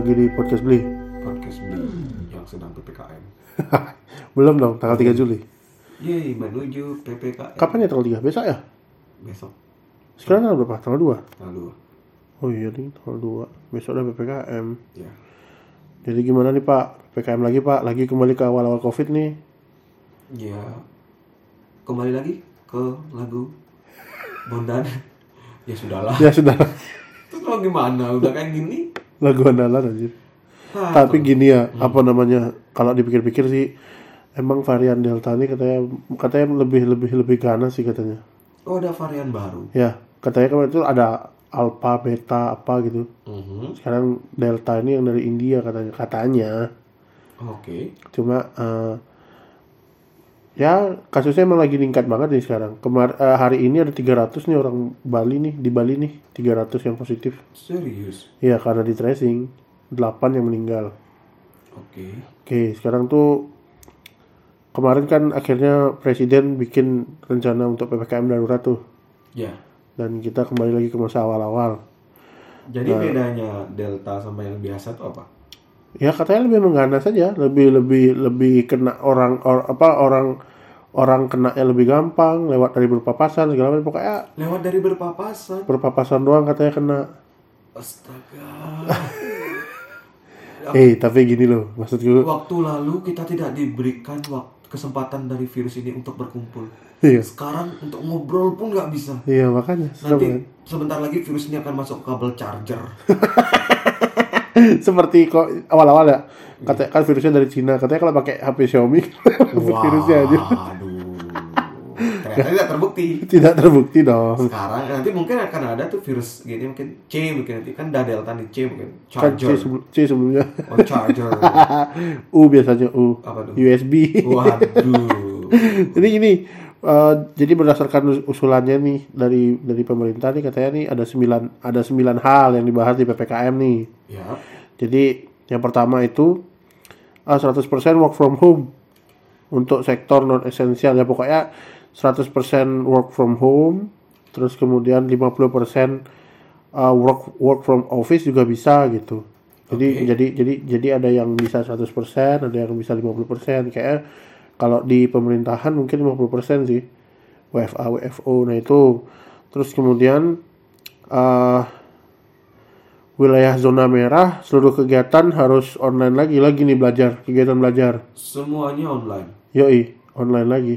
lagi di podcast beli. podcast beli yang sedang ppkm. Belum dong, tanggal 3 Juli. Yeay menuju ppkm. Kapan ya tanggal 3? Besok ya? Besok Sekarang tanggal berapa? Tanggal 2? lalu Oh iya nih, tanggal 2. Besok ada PPKM. ya. Jadi gimana nih Pak? PPKM lagi Pak? Lagi kembali ke awal-awal Covid nih. Ya kembali lagi ke lagu Bondan. ya sudahlah. Ya sudah, Terus mau gimana? Udah kayak gini? Lagu andalan anjir. Hah, Tapi gini ya, apa namanya? Kalau dipikir-pikir sih emang varian Delta ini katanya katanya lebih lebih lebih ganas sih katanya. Oh ada varian baru. Ya, katanya kemarin itu ada alpha, beta, apa gitu. Mhm. Sekarang Delta ini yang dari India katanya. Katanya. Oke. Cuma eh, ya kasusnya emang lagi meningkat banget nih sekarang. Kemar eh, hari ini ada 300 nih orang Bali nih, di Bali nih 300 yang positif. Serius. Iya, karena di tracing 8 yang meninggal. Oke. Oke, sekarang tuh kemarin kan akhirnya presiden bikin rencana untuk PPKM darurat tuh. Ya. Dan kita kembali lagi ke masa awal-awal. Jadi bedanya delta sama yang biasa tuh apa? Ya katanya lebih mengganas saja, lebih lebih lebih kena orang or, apa orang orang kena lebih gampang lewat dari berpapasan segala macam pokoknya Lewat dari berpapasan. berpapasan doang katanya kena. Astaga. Eh tapi gini loh maksudku. Waktu lalu kita tidak diberikan waktu kesempatan dari virus ini untuk berkumpul. Iya Sekarang untuk ngobrol pun nggak bisa. iya makanya Nanti sebentar lagi virus ini akan masuk kabel charger. Seperti kok awal-awal ya katanya kan virusnya dari Cina katanya kalau pakai HP Xiaomi virusnya aja Aduh. Ternyata tidak terbukti. tidak terbukti dong. Sekarang nanti mungkin akan ada tuh virus gini mungkin C mungkin nanti kan ada delta nih C mungkin Kan C, charger. sebelum, C sebelumnya Oh charger. U biasanya U Apa tuh? USB. Waduh. Jadi gini, eh, jadi berdasarkan us- usulannya nih dari dari pemerintah nih katanya nih ada sembilan ada sembilan hal yang dibahas di ppkm nih. Ya. Jadi yang pertama itu eh, 100% work from home untuk sektor non esensial ya pokoknya 100% work from home, terus kemudian 50% eh, work work from office juga bisa gitu. Jadi Oke. jadi jadi jadi ada yang bisa 100%, ada yang bisa 50%. Kayak kalau di pemerintahan mungkin 50% sih. WFA, WFO. Nah, itu terus kemudian eh wilayah zona merah seluruh kegiatan harus online lagi lagi nih belajar kegiatan belajar Semuanya online. yoi online lagi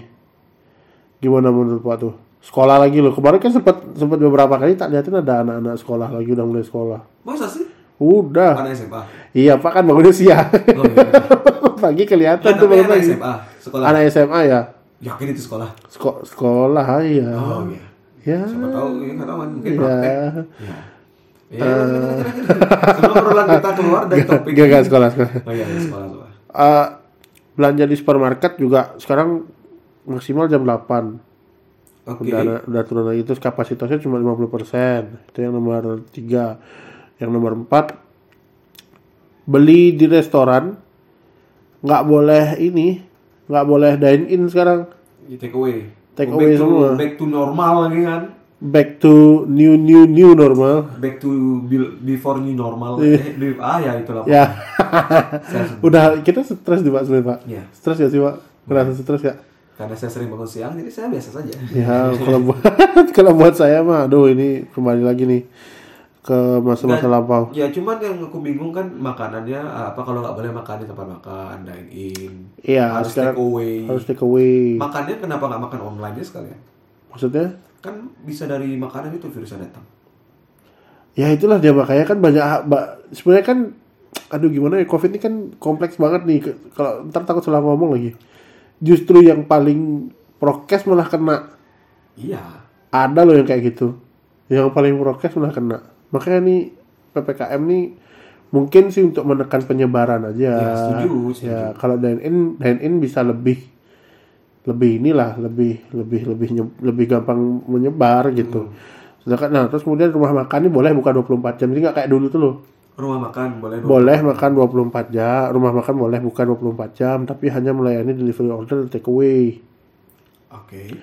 gimana menurut pak tuh sekolah lagi loh kemarin kan sempat sempat beberapa kali tak liatin ada anak-anak sekolah lagi udah mulai sekolah Masa sih? udah Anak SMA. iya pak kan bangunnya siang Oh, iya. pagi kelihatan Kan tuh bangun pagi SMA. Sekolah. anak SMA ya Yakin itu sekolah. Seko- sekolah iya Oh iya. ya Siapa tahu ya nggak tahu mungkin ya praktek. Ya. Ya, sebelum perluan kita keluar dari topik. gak gak sekolah sekolah Oh iya, sekolah sekolah. Eh, belanja di supermarket juga sekarang maksimal jam 8 Oke. udah, udah turun lagi terus kapasitasnya cuma 50% itu yang nomor 3 yang nomor 4 beli di restoran nggak boleh ini nggak boleh dine in sekarang Di take away. Take Oh, away back to, semua. Back to normal lagi kan. back to new new new normal Back to be- before new normal. Eh, be- ah ya itulah. ya udah kita stres di pak sebenarnya pak Iya. stres ya sih pak ngerasa stres ya Karena saya sering bangun siang, jadi saya biasa saja. ya kalau buat kalau buat saya mah aduh ini kembali lagi nih ke masa-masa lampau Ya cuman yang aku bingung kan makanannya apa kalau nggak boleh makan di tempat makan, dine in, Iya, harus sekarang take away. harus take away Makannya kenapa nggak makan online aja sekalian? maksudnya Kan bisa dari makanan itu virusnya datang. ya itulah dia makanya kan banyak ba- sebenarnya kan aduh gimana ya covid ini kan kompleks banget nih kalau ntar takut salah ngomong lagi justru yang paling prokes malah kena Iya. ada loh yang kayak gitu yang paling prokes malah kena makanya nih ppkm nih mungkin sih untuk menekan penyebaran aja. Ya, setuju, setuju. ya kalau dine in dine in bisa lebih lebih inilah lebih lebih lebih lebih gampang menyebar gitu. Sedangkan nah terus kemudian rumah makan ini boleh buka 24 jam. Jadi nggak kayak dulu tuh loh. Rumah makan boleh dong. boleh makan 24 jam. Rumah makan boleh buka 24 jam tapi hanya melayani delivery order dan take away. Oke.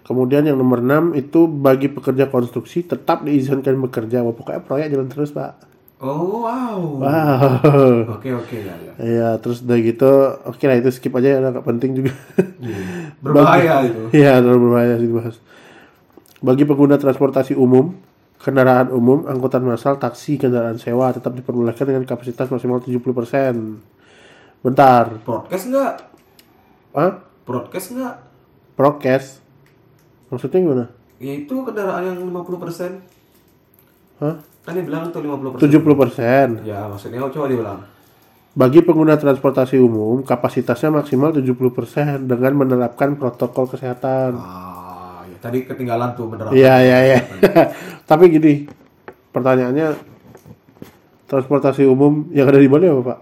Kemudian yang nomor 6 itu bagi pekerja konstruksi tetap diizinkan bekerja. Wah, pokoknya proyek jalan terus, Pak. Oh wow. Wow. Oke oke ya ya. Iya, terus udah gitu, oke lah itu skip aja ya, nggak penting juga. Hmm. Berbahaya itu. Iya, terlalu berbahaya sih dibahas. Bagi pengguna transportasi umum, kendaraan umum, angkutan massal, taksi, kendaraan sewa tetap diperbolehkan dengan kapasitas maksimal 70%. Bentar, Broadcast nggak? Hah? Broadcast nggak? Prokes? Maksudnya gimana? Ya itu kendaraan yang 50%. Hah? Kan dia bilang tuh 50%. 70%. Ya maksudnya oh, coba diulang. Bagi pengguna transportasi umum, kapasitasnya maksimal 70% dengan menerapkan protokol kesehatan. Ah, ya tadi ketinggalan tuh beneran. Iya, iya, iya. Tapi gini, pertanyaannya transportasi umum yang ada di mana ya, Pak?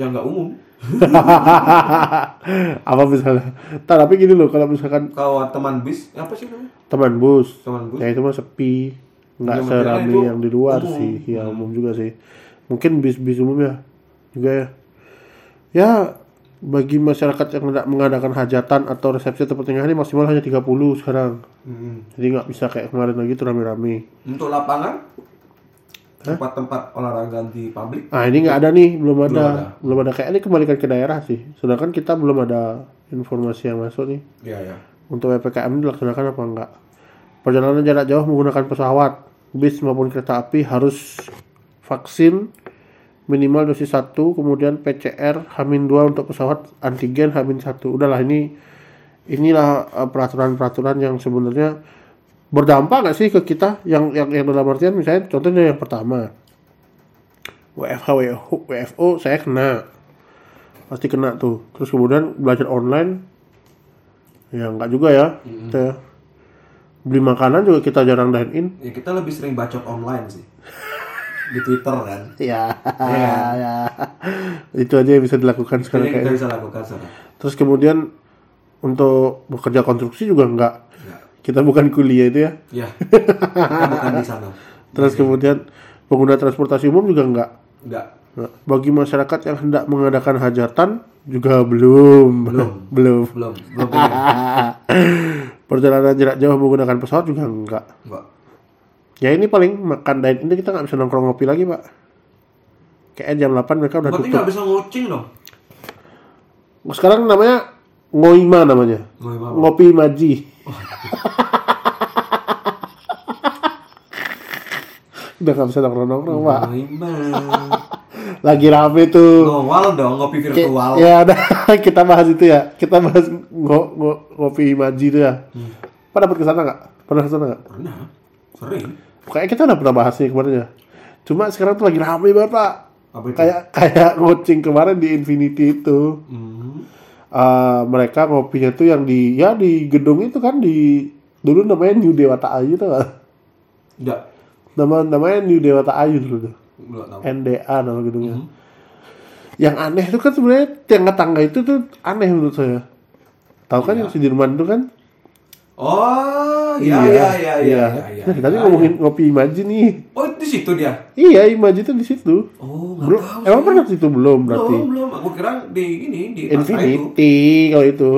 Yang nggak umum. Apa misalnya? Nah, tapi gini loh, kalau misalkan Kalau teman bis, apa sih namanya? teman bus, Teman bus. ya itu mah sepi, nggak Ya, maksudnya serame itu yang di luar umum. sih, ya umum juga sih. Mungkin bis-bis umum ya, juga ya. Ya, bagi masyarakat yang hendak mengadakan hajatan atau resepsi atau pernikahan ini maksimal hanya 30 sekarang. Hmm. Jadi nggak bisa kayak kemarin lagi tuh rame-rame. Untuk lapangan, tempat-tempat olahraga di publik, Ah ini nggak ada nih, belum ada, ada. belum ada. Kayak ini kembalikan ke daerah sih. Sedangkan kita belum ada informasi yang masuk nih. ya ya. Untuk ppkm ini dilaksanakan apa enggak? Perjalanan jarak jauh menggunakan pesawat, bis maupun kereta api harus vaksin minimal dosis 1, kemudian PCR H-2 untuk pesawat antigen H-1. Udahlah ini inilah eh, peraturan-peraturan yang sebenarnya berdampak nggak sih ke kita yang yang yang dalam artian misalnya contohnya yang pertama WFH WFO, WFO saya kena pasti kena tuh terus kemudian belajar online ya nggak juga ya Kita beli makanan juga kita jarang dine in Ya kita lebih sering bacot online sih. Di Twitter kan. ya Iya. ya itu aja yang bisa dilakukan sekarang kita bisa lakukan sekarang. terus kemudian untuk bekerja konstruksi juga nggak Ya. Kita bukan kuliah itu ya Ya. Kita bukan di sana. terus kemudian pengguna transportasi umum juga nggak Enggak. Nah, bagi masyarakat yang hendak mengadakan hajatan juga belum Belum. belum Belum. Belum perjalanan jarak jauh menggunakan pesawat juga enggak Enggak. ya ini paling makan dine ini kita nggak bisa nongkrong ngopi lagi pak kayak jam 8 mereka udah Berarti tutup nggak bisa ngocing dong. sekarang namanya ngoima namanya Ngopi apa? ngopi maji udah nggak bisa nongkrong nongkrong pak lagi rame tuh Ngowal dong, ngopi virtual. ya udah kita bahas itu ya kita bahas ngo, ngo- ngopi maji itu ya Hmm. Pak dapat ke sana nggak pernah ke sana nggak Pernah. Sering. Kayaknya kita udah pernah bahas nih kemarin ya. Cuma sekarang tuh lagi rame banget pak. Apa itu? Kayak kayak ngocing kemarin di Infinity itu. Hmm. Eh, mereka ngopinya tuh yang di ya di gedung itu kan di dulu namanya New Dewata Ayu tuh nggak? Enggak. Nama namanya New Dewata Ayu dulu tuh. NDA nama gedungnya. Hmm. Yang aneh itu kan sebenarnya tangga-tangga itu tuh aneh menurut saya. Tahu kan Iya. yang Sudirman itu kan? Oh, iya iya iya iya. iya, Nah, tadi iya. ngomongin ngopi Imaji nih. Oh, di situ dia. Iya, Imaji tuh di situ. Oh, Belum, tahu. emang pernah di situ belum berarti? Belum, belum. Aku kira di ini di pasar itu. Infinity kalau itu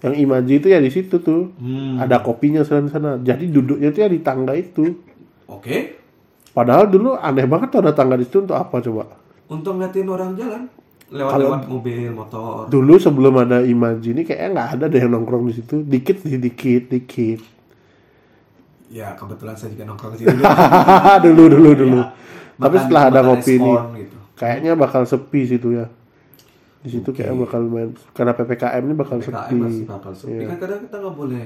yang Imaji itu ya di situ tuh Hmm. ada kopinya sana sana jadi duduknya tuh ya di tangga itu Oke. padahal dulu aneh banget tuh ada tangga di situ untuk apa coba Untuk ngeliatin orang jalan lewat-lewat mobil, motor. dulu sebelum ada Imaji ini kayaknya nggak ada deh yang nongkrong di situ dikit sih dikit dikit Ya, kebetulan saya juga nongkrong di situ. dulu dulu dulu tapi Makan- setelah ada kopi ini gitu. kayaknya bakal sepi situ ya di situ kayaknya bakal main karena ppkm ini bakal PKM sepi masih bakal sepi. Kan kadang kita nggak boleh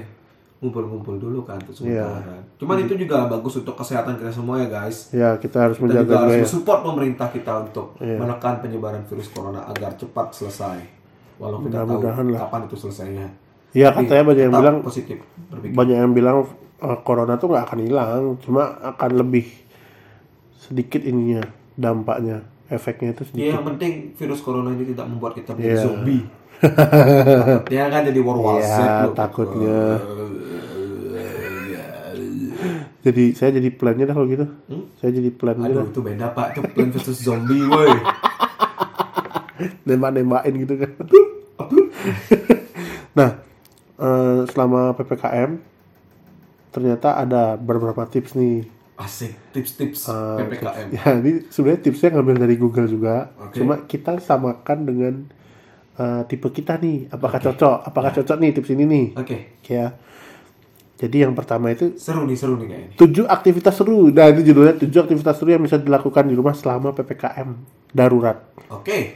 ngumpul-ngumpul dulu kan untuk Iya. sementara. Cuman itu juga bagus untuk kesehatan kita semua ya guys. ya kita harus Kita menjaga juga harus ya mensupport pemerintah kita untuk Iya. menekan penyebaran virus corona agar cepat selesai. Walaupun kita tahu lah. kapan itu selesainya. ya katanya banyak yang bilang positif berpikir. banyak yang bilang eh, corona tuh nggak akan hilang cuma akan lebih sedikit ininya dampaknya efeknya itu Ya, sedikit yang penting virus corona ini tidak membuat kita menjadi zombie. Takutnya kan jadi war loh. takutnya. jadi saya jadi plannya dah kalau gitu Hmm? saya jadi plan Aduh, dah. itu beda pak. Itu plan versus zombie, woi. nembak nembakin gitu kan nah eh, selama ppkm ternyata ada beberapa tips nih Asik, tips-tips Uh, PPKM. Ya, ini sebenarnya tipsnya ngambil dari Google juga. Oke. Cuma kita samakan dengan uh, tipe kita nih. Apakah cocok? Apakah cocok nih tips ini nih? Oke, Ya. Jadi yang pertama itu seru nih, seru nih kayaknya. tujuh aktivitas seru. Nah, ini judulnya tujuh aktivitas seru yang bisa dilakukan di rumah selama PPKM darurat. Oke,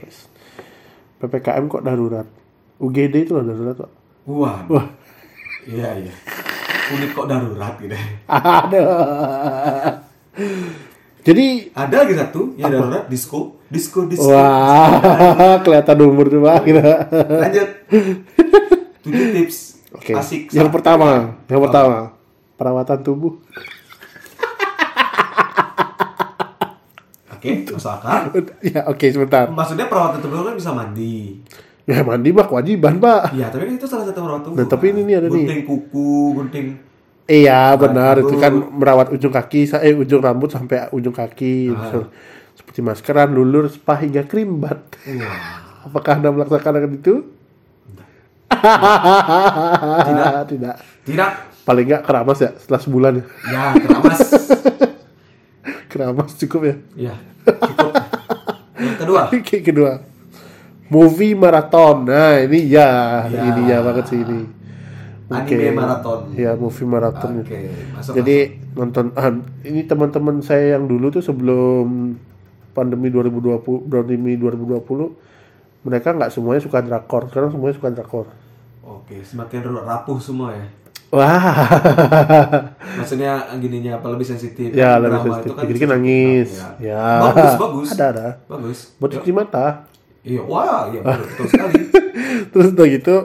PPKM kok darurat? UGD itu loh darurat kok. wah, Wah. iya iya. Unik kok darurat gitu. Ada. Jadi Ada lagi satu yang darurat, disco, disco, disco. wah kelihatan umur tuh Pak. Kita. Lanjut. Tujuh tips Oke. asik. Yang saat pertama, yang pertama perawatan tubuh. Oke, masuk akal. ya oke sebentar. Maksudnya perawatan tubuh kan bisa mandi. Ya mandi mah kewajiban Pak. Iya, tapi kan itu salah satu perawatan tubuh. Nah, tapi ini nih ada nih. gunting kuku, gunting Iya benar itu kan merawat ujung kaki, eh ujung rambut sampai ujung kaki, Ah. Seperti maskeran, lulur, spa hingga krim bat. Wah. Apakah anda melaksanakan itu? Tidak. Tidak. Tidak. Paling nggak keramas ya setelah sebulan ya. Ya, keramas. Keramas cukup ya. ya, cukup. Yang kedua. Kedua, movie marathon. Nah ini ya, Ya. ini ya banget sih ini. Oke. Anime maraton. Ya movie marathon. Oke, masuk. Jadi nonton ah, ini teman-teman saya yang dulu tuh sebelum pandemi 2020 pandemi 2020 mereka nggak semuanya suka drakor. Sekarang semuanya suka drakor. Oke, semakin rapuh semua ya. Wah. Maksudnya gininya apa lebih sensitif. ya Kan lebih drama sensitif. itu kan bisa- nangis. Ya. Ya. Bagus, bagus. Ada ada. Bagus. Buat cuci mata. Iya, wah, iya betul, sekali. Terus udah gitu,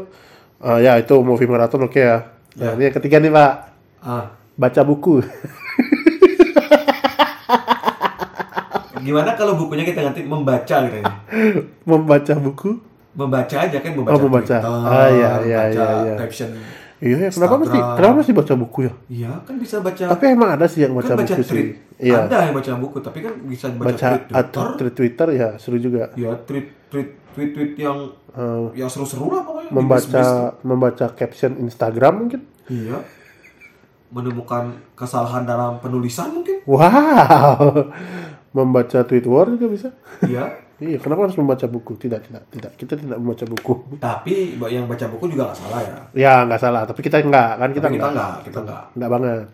eh, ya itu movie marathon oke ya. Nah, Ya. ini yang ketiga nih pak, Ah, baca buku. gimana kalau bukunya kita ganti membaca gitu ya? Membaca buku. Membaca aja kan membaca. Oh, membaca. Twitter, Ah, iya, iya, iya, iya. caption. Iya, ya, kenapa mesti kenapa mesti baca buku ya? Iya, kan bisa baca. Tapi emang ada sih yang baca kan baca buku tweet. sih. Iya. Ada yang baca buku, tapi kan bisa baca, Baca tweet Twitter. tweet Twitter ya seru juga. Ya, tweet tweet tweet tweet yang Eh, yang seru-seru lah pokoknya. membaca membaca caption Instagram mungkin. Iya. Menemukan kesalahan dalam penulisan mungkin. Wow. Membaca tweet war juga bisa. Iya. Iya, kenapa harus membaca buku? Tidak, tidak, tidak. Kita tidak membaca buku. Tapi yang baca buku juga nggak salah ya. Ya, nggak salah. Tapi kita nggak, kan kita Tapi kita nggak. nggak, kita nggak. Nggak banget.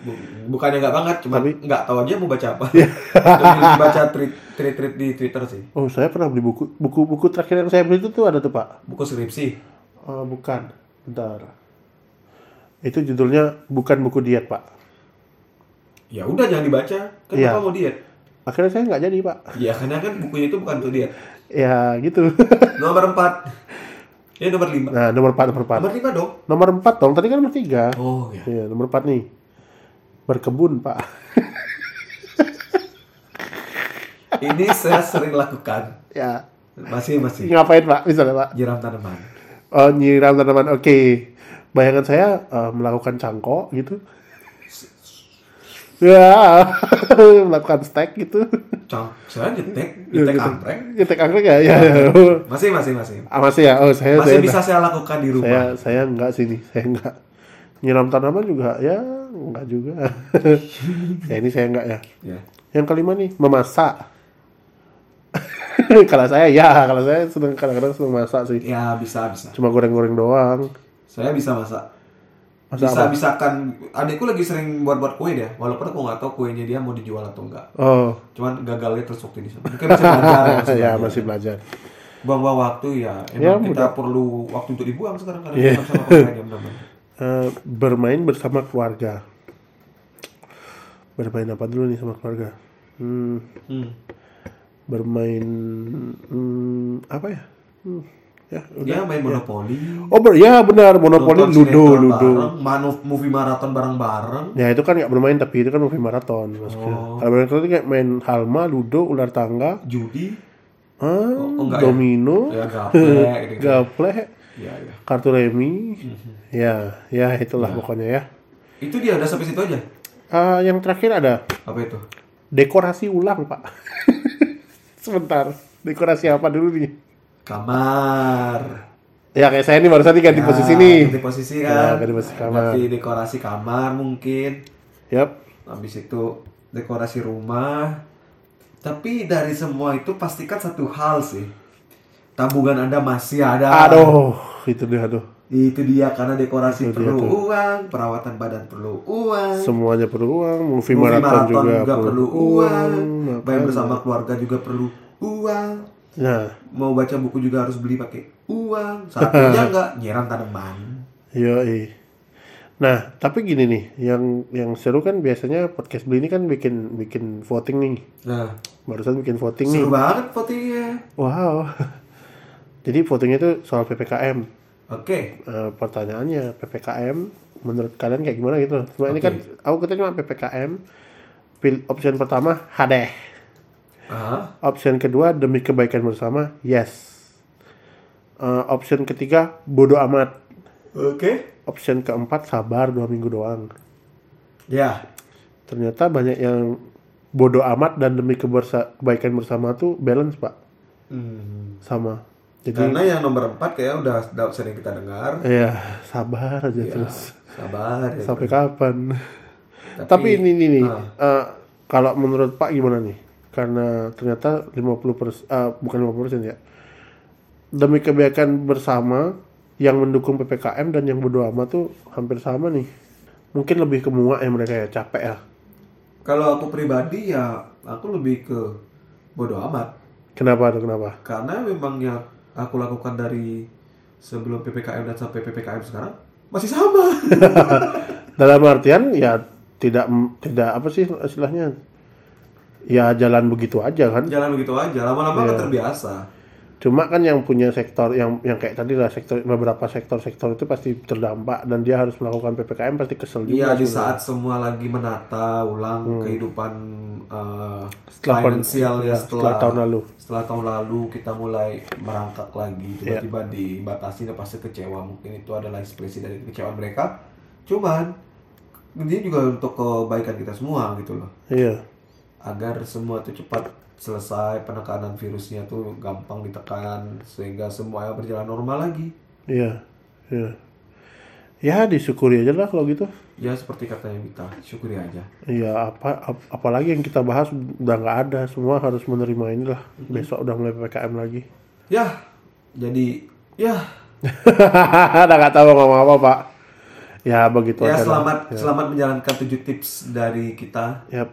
Bu- Bukannya nggak banget, cuma nggak tahu aja mau baca apa. Iya. Baca tweet tweet tweet di Twitter sih. Oh, saya pernah beli buku. Buku-buku terakhir yang saya beli itu tuh ada tuh, Pak. Buku skripsi. Oh, bukan. Bentar. Itu judulnya bukan buku diet, Pak. Ya udah jangan dibaca. Kan Iya. apa mau diet? Akhirnya saya nggak jadi, Pak. Ya karena kan bukunya itu bukan untuk diet. Ya, gitu. Nomor 4. Ya nomor 5. nah, nomor 4, nomor 4. Nomor 5 dong. Nomor 4 dong. Tadi kan nomor 3. Oh ya. Iya, nomor 4 nih. Berkebun, Pak. Ini saya sering lakukan. ya. Masih masih. Ngapain, Pak? Misalnya, Pak. Nyiram tanaman. Oh, nyiram tanaman. Oke. Bayangan saya eh, melakukan cangkok gitu. Ya, melakukan stack gitu. Cang, saya nyetek, Iya, nyetek gitu. anggrek. Nyetek anggrek ya? Ya, ya. Masih masih masih. Ah, masih ya? Oh, saya Masih saya bisa saya lakukan di rumah. saya saya enggak sini. Saya enggak. Nyiram tanaman juga ya enggak juga. ya ini saya enggak ya. Ya. Yang kelima nih, memasak. kalau saya ya, kalau saya sedang kadang-kadang sedang masak sih. Ya bisa bisa. Cuma goreng-goreng doang. Saya bisa masak. Masak bisa apa? bisakan adikku lagi sering buat buat kue dia walaupun aku nggak tahu kuenya dia mau dijual atau enggak Oh, cuman gagalnya terus waktu ini mungkin masih belajar ya, masih ya belajar. masih belajar. buang-buang waktu ya Ya, emang kita mudah. perlu waktu untuk dibuang sekarang karena Iya. kita sama keluarga. Eh, bermain bersama keluarga. Bermain apa dulu nih sama keluarga? Hmm, hmm. Bermain hmm, apa ya? Hmm, ya, udah. ya main monopoli Oh, ber, ya benar, monopoli ludo, ludo. bareng, movie maraton bareng-bareng Ya itu kan nggak bermain tapi itu kan movie maraton maksudnya. Oh. Kalau maraton itu kayak main halma, ludo, ular tangga, judi ah, oh, enggak ya? domino, ya gaplek gitu gaplek, ya ya kartu remi, Mhm. ya, ya itulah pokoknya ya. itu dia udah sampai situ aja Ah, yang terakhir ada apa itu dekorasi ulang pak. Sebentar, dekorasi apa dulu nih? kamar Ya kayak saya nih barusan nih ganti Ya, posisi nih. ganti posisi Ya, kan ganti posisi kamar. ganti dekorasi kamar mungkin Yap. habis itu dekorasi rumah. Tapi dari semua itu pastikan satu hal sih. Tabungan Anda masih ada. Aduh, itu dia aduh. Itu dia karena dekorasi Itu dia perlu tuh. uang, perawatan badan perlu uang. Semuanya perlu uang, movie, Movie marathon, marathon juga, perlu uang, main makanya. bersama keluarga juga perlu uang, Nah, mau baca buku juga harus beli pakai uang. Satunya enggak nyiram tanaman. yoi. Nah, tapi gini nih, yang yang seru kan biasanya podcast beli ini kan bikin bikin voting nih. Nah, Barusan bikin voting nih. seru banget votingnya. Wow. Jadi votingnya itu soal PPKM. Oke, Eh, pertanyaannya PPKM menurut kalian kayak gimana gitu? Cuma ini Oke. kan aku kita cuma PPKM. Pil option pertama hadeh. ah, Option kedua demi kebaikan bersama, yes. Eh, option ketiga bodoh amat. oke, Option keempat sabar dua minggu doang. ya, Ternyata banyak yang bodoh amat dan demi kebersa- kebaikan bersama tuh balance pak Hmm. sama. Jadi Karena yang nomor empat kayak udah udah sering kita dengar. ya sabar aja Ya, terus. sabar. ya. Sampai kapan? Tapi, Tapi ini ini nih, Ah. eh, kalau menurut Pak gimana nih? Karena ternyata 50 persen, bukan 50 persen ya. Demi kebaikan bersama yang mendukung PPKM dan yang berdoa amat tuh hampir sama nih. Mungkin lebih ke muak ya mereka ya, capek ya. kalau aku pribadi ya aku lebih ke bodoh amat. Kenapa tuh kenapa? Karena memang yang aku lakukan dari sebelum PPKM dan sampai PPKM sekarang masih sama. Dalam artian ya tidak tidak apa sih istilahnya? Ya jalan begitu aja kan. Jalan begitu aja, lama-lama kan Iya. terbiasa. Cuma kan yang punya sektor yang yang kayak tadi lah sektor beberapa sektor-sektor itu pasti terdampak dan dia harus melakukan PPKM pasti kesel juga. Iya di saat semua lagi menata ulang kehidupan uh, Setelah finansial ya, ya setelah tahun lalu. Setelah tahun lalu kita mulai merangkak lagi Iya. tiba-tiba dibatasi dan pasti kecewa mungkin itu adalah ekspresi dari kekecewaan mereka. Cuman ini juga untuk kebaikan kita semua gitu loh. Iya. Agar semua itu cepat selesai penekanan virusnya tuh gampang ditekan sehingga semuanya berjalan normal lagi. Iya. Iya. Ya disyukuri aja lah kalau gitu. Ya seperti katanya kita, syukuri aja. Iya apa ap- apalagi yang kita bahas udah nggak ada semua harus menerima inilah besok udah mulai ppkm lagi. Ya, jadi ya udah nggak tahu ngomong apa pak. Ya begitu ya selamat selamat menjalankan tujuh tips dari kita. Yap.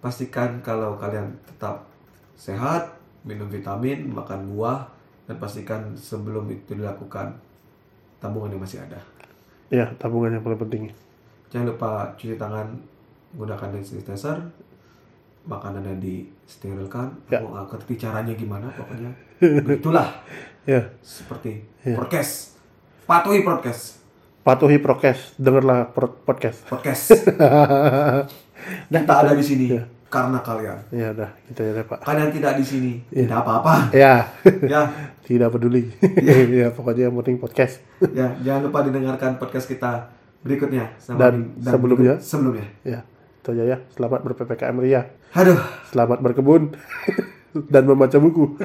Pastikan kalau kalian tetap sehat, minum vitamin, makan buah, dan pastikan sebelum itu dilakukan tabungannya masih ada. Ya tabungan yang paling penting. Jangan lupa cuci tangan menggunakan hand sanitizer, makanannya disterilkan. Ya. Aku nggak ngerti caranya gimana, pokoknya begitulah Ya. seperti podcast. Patuhi podcast. Patuhi prokes. Dengarlah pro- podcast. Podcast. Dah, Kita ada di sini Ya. Karena kalian. Ya udah gitu ya pak. Kalian tidak di sini, tidak apa-apa. Ya. ya, Tidak peduli. ya pokoknya yang penting podcast. ya, jangan lupa didengarkan podcast kita berikutnya Dan sebelumnya? berikut- sebelumnya. Ya. Itu aja ya. Selamat ber-PPKM Ria. Aduh, Selamat berkebun dan membaca buku.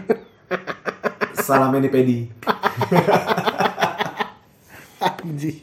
salam Pedi. Anjir.